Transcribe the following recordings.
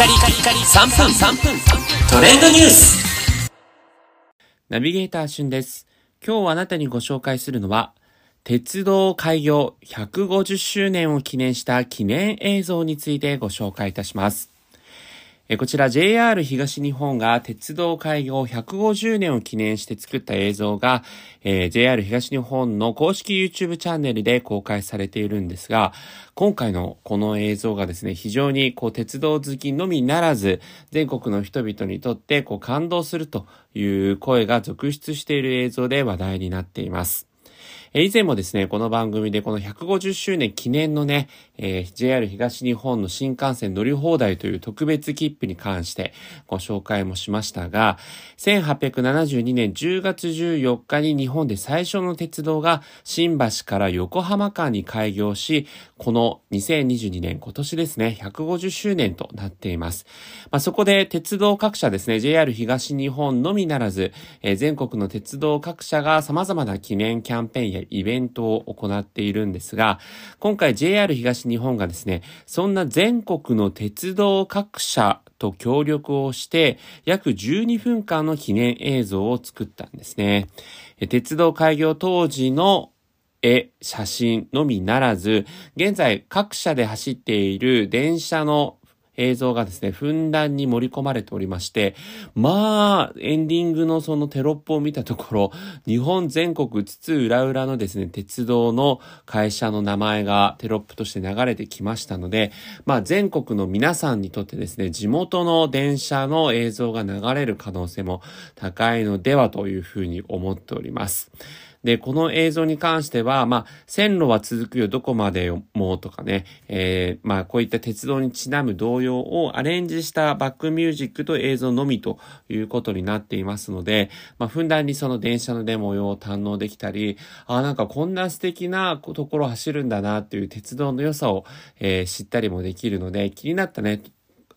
カリカリカリ3分3分トレンドニュースナビゲーターしゅんです。今日あなたにご紹介するのは、鉄道開業150周年を記念した記念映像についてご紹介いたします。こちら JR 東日本が鉄道開業150年を記念して作った映像が、えー JR 東日本の公式 YouTube チャンネルで公開されているんですが、今回のこの映像がですね、非常にこう鉄道好きのみならず、全国の人々にとってこう感動するという声が続出している映像で話題になっています。え以前もですね、この番組でこの150周年記念のね、えー JR 東日本の新幹線乗り放題という特別切符に関してご紹介もしましたが、1872年10月14日に日本で最初の鉄道が新橋から横浜間に開業し、この2022年今年ですね、150周年となっています。まあ、そこで鉄道各社ですね、JR 東日本のみならず、えー全国の鉄道各社が様々な記念キャンペーンやイベントを行っているんですが、今回 JR 東日本がですね、そんな全国の鉄道各社と協力をして、約12分間の記念映像を作ったんですね。鉄道開業当時の絵、写真のみならず、現在各社で走っている電車の映像がですね、ふんだんに盛り込まれておりまして、まあ、エンディングのそのテロップを見たところ、日本全国津々浦々のですね、鉄道の会社の名前がテロップとして流れてきましたので、まあ全国の皆さんにとってですね、地元の電車の映像が流れる可能性も高いのではというふうに思っております。で、この映像に関しては、まあ、線路は続くよ、どこまでもとかね、えー、まあ、こういった鉄道にちなむ童謡をアレンジしたバックミュージックと映像のみということになっていますので、まあ、ふんだんにその電車のデモを堪能できたり、ああ、なんかこんな素敵なところ走るんだなっていう鉄道の良さを、えー知ったりもできるので、気になったね、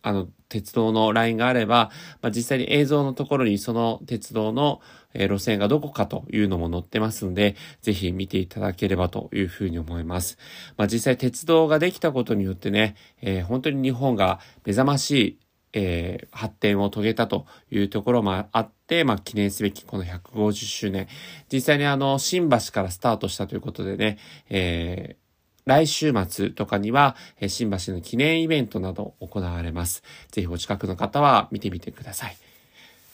あの、鉄道のラインがあれば、まあ、実際に映像のところにその鉄道の、路線がどこかというのも載ってますので、ぜひ見ていただければというふうに思います。まあ、実際鉄道ができたことによってね、えー本当に日本が目覚ましいえー発展を遂げたというところもあって、まあ、記念すべきこの150周年。実際にあの、新橋からスタートしたということでね、えー来週末とかには、え新橋の記念イベントなど行われます。ぜひお近くの方は見てみてください。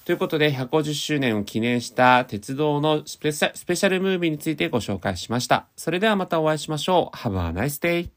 ということで、150周年を記念した鉄道のスペシャルムービーについてご紹介しました。それではまたお会いしましょう。Have a nice day!